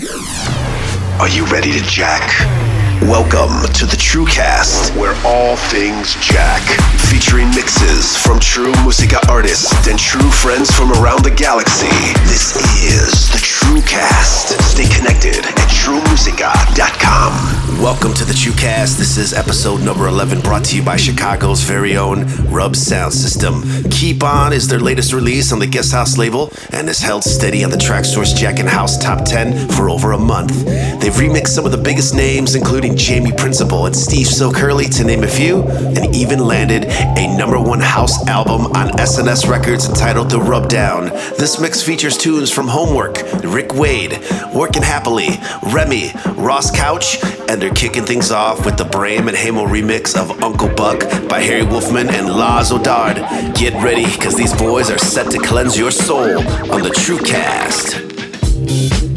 Are you ready to jack? Welcome to the TrueCast, where all things jack. Featuring mixes from true musica artists and true friends from around the galaxy. This is the TrueCast. Stay connected at truemusica.com. Welcome to the TrueCast. This is episode number 11, brought to you by Chicago's very own Rub Sound System. Keep On is their latest release on the Guest House label and has held steady on the Traxsource Jack and House Top 10 for over a month. They've remixed some of the biggest names, including Jamie Principle and Steve Silk Hurley, to name a few, and even landed a number one house album on SNS Records entitled The Rub Down. This mix features tunes from Homework, Rick Wade, Working Happily, Remy, Ross Couch, and they're kicking things off with the Bram and Hamo remix of Uncle Buck by Harry Wolfman and Laz Odard. Get ready, because these boys are set to cleanse your soul on the True Cast.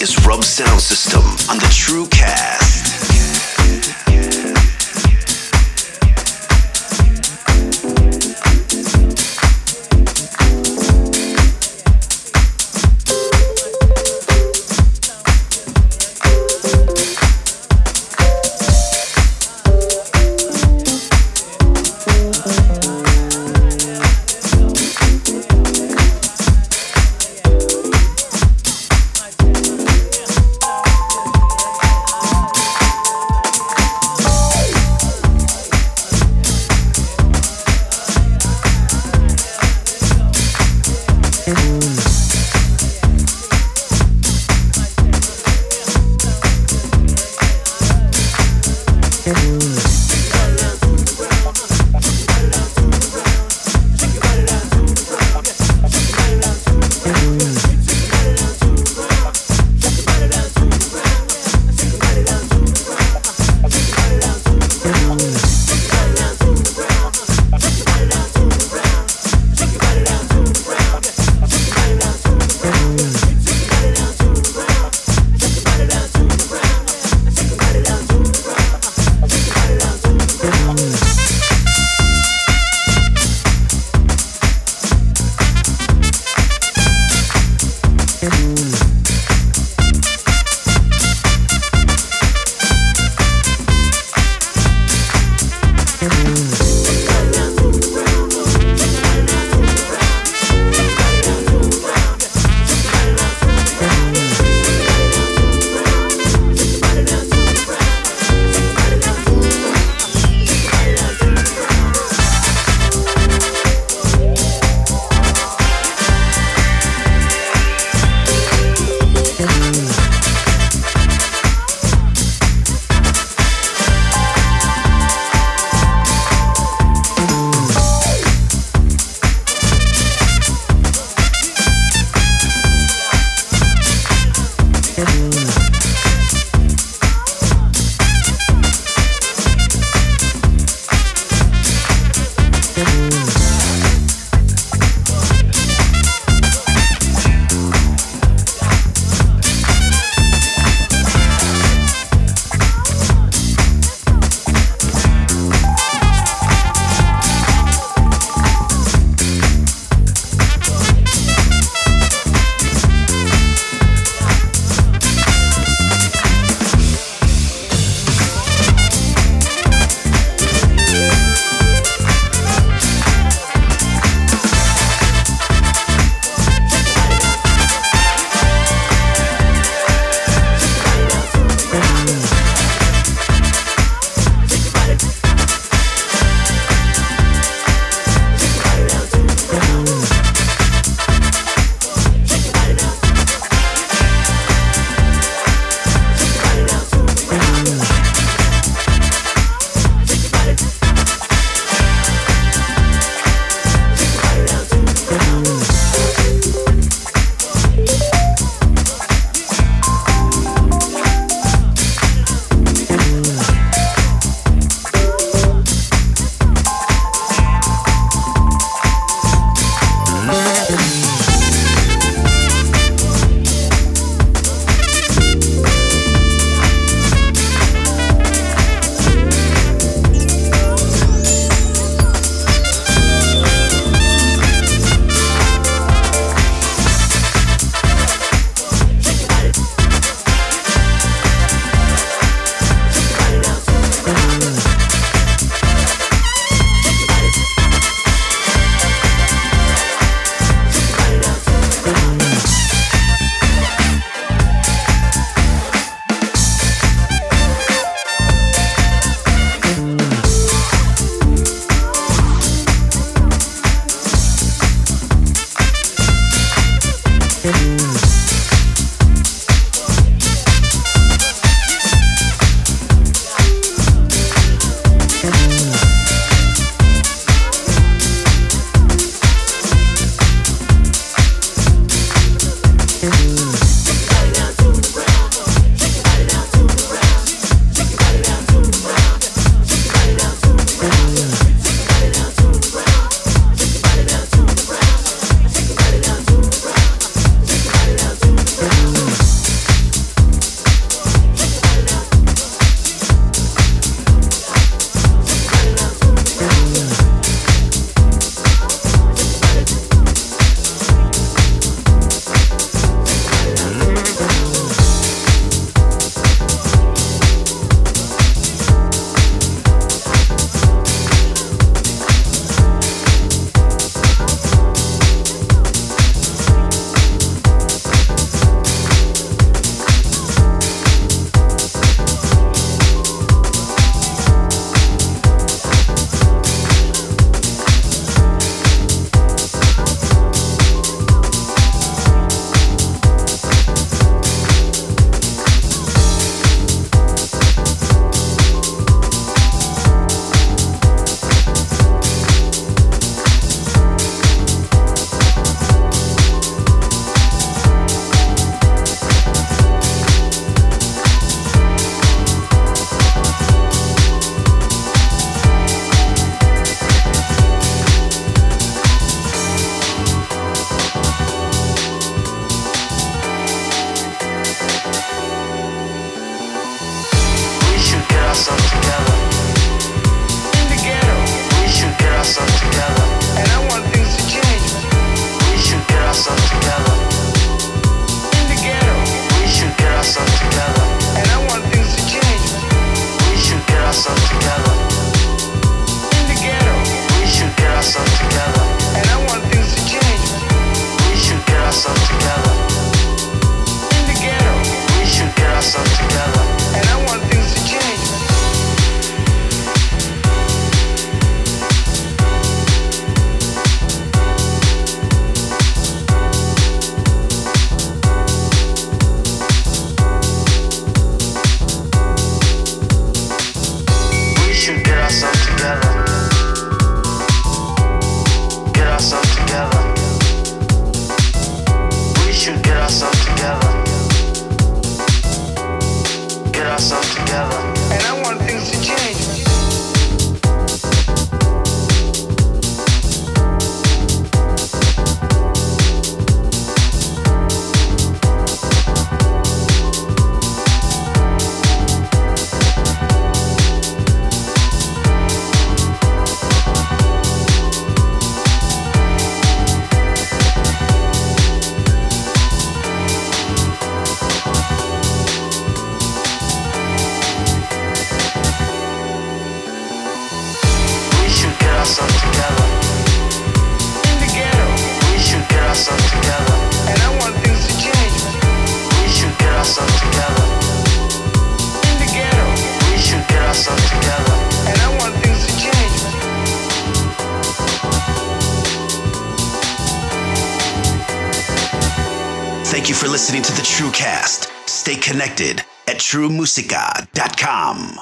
is Rub Sound System on the True Cast. For